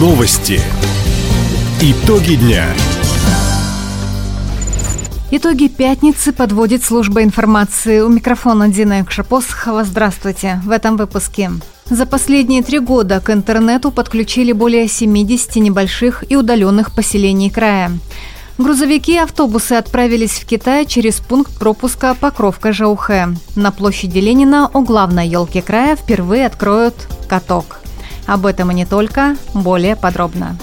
Новости. Итоги дня. Итоги пятницы подводит служба информации. У микрофона Дина Экшапосхова. Здравствуйте. В этом выпуске. За последние три года к интернету подключили более 70 небольших и удаленных поселений края. Грузовики и автобусы отправились в Китай через пункт пропуска Покровка-Жаухэ. На площади Ленина у главной елки края впервые откроют каток. Об этом и не только, более подробно.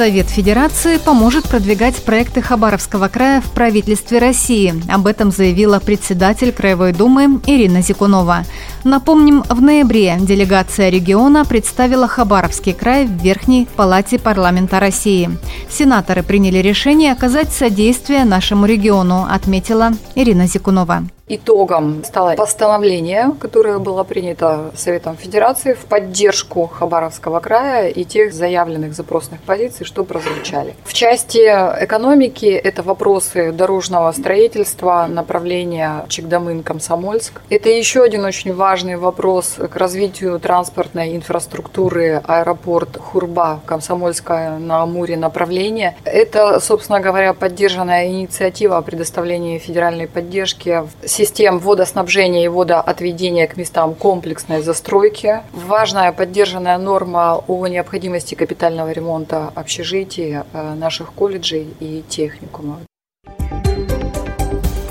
Совет Федерации поможет продвигать проекты Хабаровского края в правительстве России. Об этом заявила председатель Краевой думы Ирина Зикунова. Напомним, в ноябре делегация региона представила Хабаровский край в Верхней палате парламента России. Сенаторы приняли решение оказать содействие нашему региону, отметила Ирина Зикунова. Итогом стало постановление, которое было принято Советом Федерации в поддержку Хабаровского края и тех заявленных запросных позиций, что прозвучали. В части экономики это вопросы дорожного строительства, направления Чекдамын-Комсомольск. Это еще один очень важный вопрос к развитию транспортной инфраструктуры аэропорт Хурба, Комсомольское на Амуре направление. Это, собственно говоря, поддержанная инициатива о предоставлении федеральной поддержки систем водоснабжения и водоотведения к местам комплексной застройки. Важная поддержанная норма о необходимости капитального ремонта общежитий, э, наших колледжей и техникумов.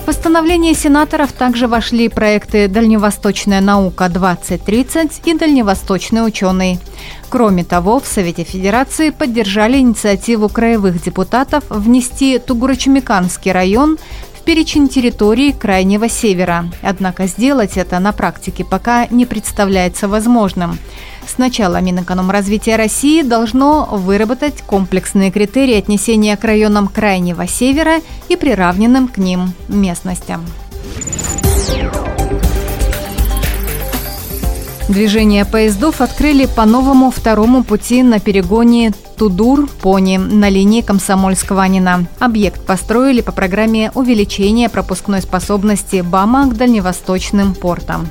В постановление сенаторов также вошли проекты «Дальневосточная наука-2030» и «Дальневосточный ученый». Кроме того, в Совете Федерации поддержали инициативу краевых депутатов внести Тугурочемиканский район в перечень территорий Крайнего Севера. Однако сделать это на практике пока не представляется возможным. Сначала Минэкономразвития России должно выработать комплексные критерии отнесения к районам Крайнего Севера и приравненным к ним местностям. Движение поездов открыли по новому второму пути на перегоне Тудур-Пони на линии Комсомольск-Ванина. Объект построили по программе увеличения пропускной способности БАМа к дальневосточным портам.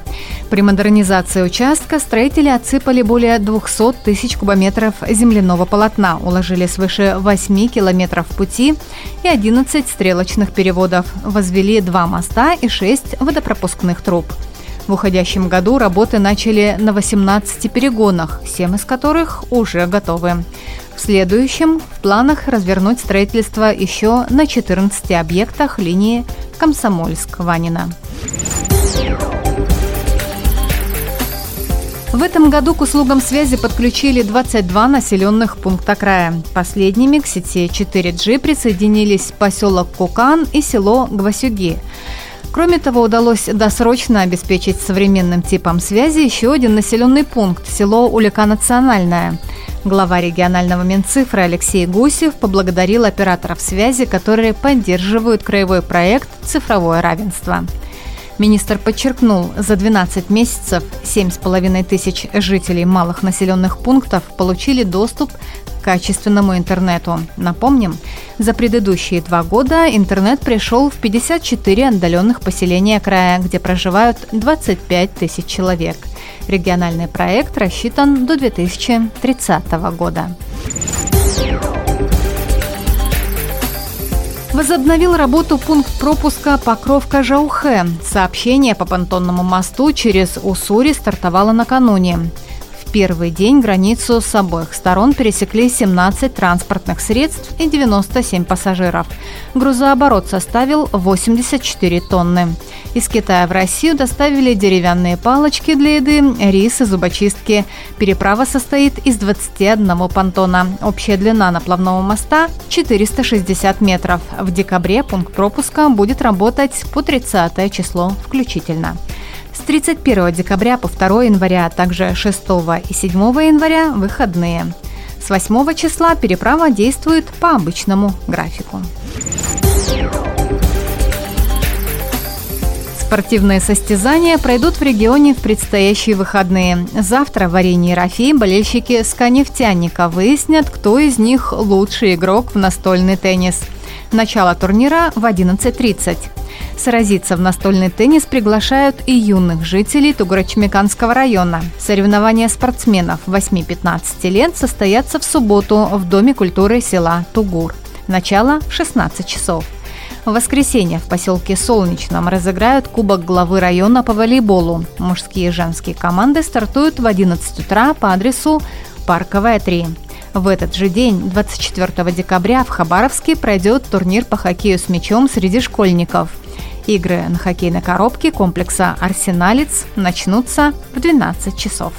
При модернизации участка строители отсыпали более 200 тысяч кубометров земляного полотна, уложили свыше 8 километров пути и 11 стрелочных переводов, возвели два моста и 6 водопропускных труб. В уходящем году работы начали на 18 перегонах, 7 из которых уже готовы. В следующем в планах развернуть строительство еще на 14 объектах линии Комсомольск-Ванина. В этом году к услугам связи подключили 22 населенных пункта края. Последними к сети 4G присоединились поселок Кукан и село Гвасюги. Кроме того, удалось досрочно обеспечить современным типом связи еще один населенный пункт – село Улика Национальное. Глава регионального Минцифры Алексей Гусев поблагодарил операторов связи, которые поддерживают краевой проект «Цифровое равенство». Министр подчеркнул, за 12 месяцев 7,5 тысяч жителей малых населенных пунктов получили доступ к качественному интернету. Напомним, за предыдущие два года интернет пришел в 54 отдаленных поселения края, где проживают 25 тысяч человек. Региональный проект рассчитан до 2030 года. Возобновил работу пункт пропуска Покровка-Жаухэ. Сообщение по понтонному мосту через Уссури стартовало накануне первый день границу с обоих сторон пересекли 17 транспортных средств и 97 пассажиров. Грузооборот составил 84 тонны. Из Китая в Россию доставили деревянные палочки для еды, рис и зубочистки. Переправа состоит из 21 понтона. Общая длина наплавного моста – 460 метров. В декабре пункт пропуска будет работать по 30 число включительно. С 31 декабря по 2 января, а также 6 и 7 января – выходные. С 8 числа переправа действует по обычному графику. Спортивные состязания пройдут в регионе в предстоящие выходные. Завтра в арене Рафи болельщики «Сканефтяника» выяснят, кто из них лучший игрок в настольный теннис. Начало турнира в 11.30. Сразиться в настольный теннис приглашают и юных жителей Тугурочмеканского района. Соревнования спортсменов 8-15 лет состоятся в субботу в Доме культуры села Тугур. Начало в 16 часов. В воскресенье в поселке Солнечном разыграют Кубок главы района по волейболу. Мужские и женские команды стартуют в 11 утра по адресу Парковая 3. В этот же день, 24 декабря, в Хабаровске пройдет турнир по хоккею с мячом среди школьников. Игры на хоккейной коробке комплекса «Арсеналец» начнутся в 12 часов.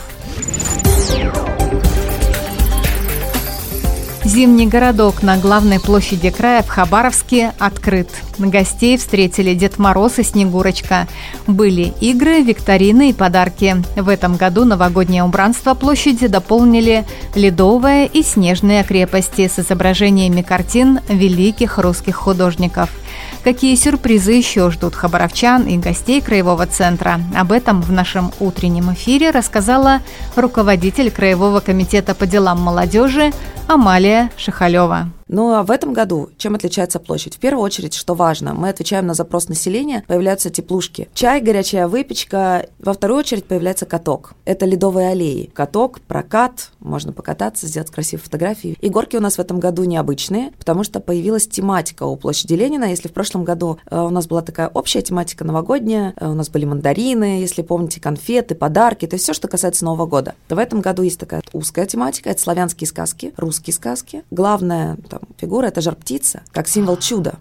Зимний городок на главной площади края в Хабаровске открыт. Гостей встретили Дед Мороз и Снегурочка. Были игры, викторины и подарки. В этом году новогоднее убранство площади дополнили ледовая и снежные крепости с изображениями картин великих русских художников – Какие сюрпризы еще ждут хабаровчан и гостей Краевого центра? Об этом в нашем утреннем эфире рассказала руководитель Краевого комитета по делам молодежи Амалия Шахалева. Ну а в этом году чем отличается площадь? В первую очередь, что важно, мы отвечаем на запрос населения, появляются теплушки. Чай, горячая выпечка. Во вторую очередь появляется каток. Это ледовые аллеи. Каток, прокат, можно покататься, сделать красивые фотографии. И горки у нас в этом году необычные, потому что появилась тематика у площади Ленина. Если в прошлом году э, у нас была такая общая тематика новогодняя, э, у нас были мандарины, если помните, конфеты, подарки, то есть все, что касается Нового года. То в этом году есть такая узкая тематика, это славянские сказки, сказки. Главное, там, фигура – это жар-птица, как символ чуда.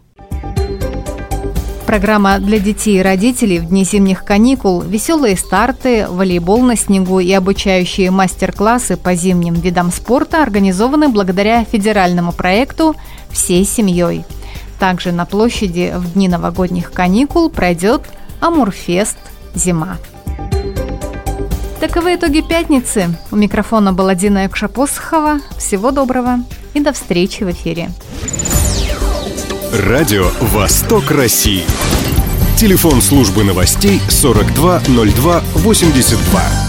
Программа для детей и родителей в дни зимних каникул, веселые старты, волейбол на снегу и обучающие мастер-классы по зимним видам спорта организованы благодаря федеральному проекту «Всей семьей». Также на площади в дни новогодних каникул пройдет Амурфест «Зима». Таковы итоги пятницы. У микрофона была Дина Якшапосхова. Всего доброго и до встречи в эфире. Радио «Восток России». Телефон службы новостей 420282.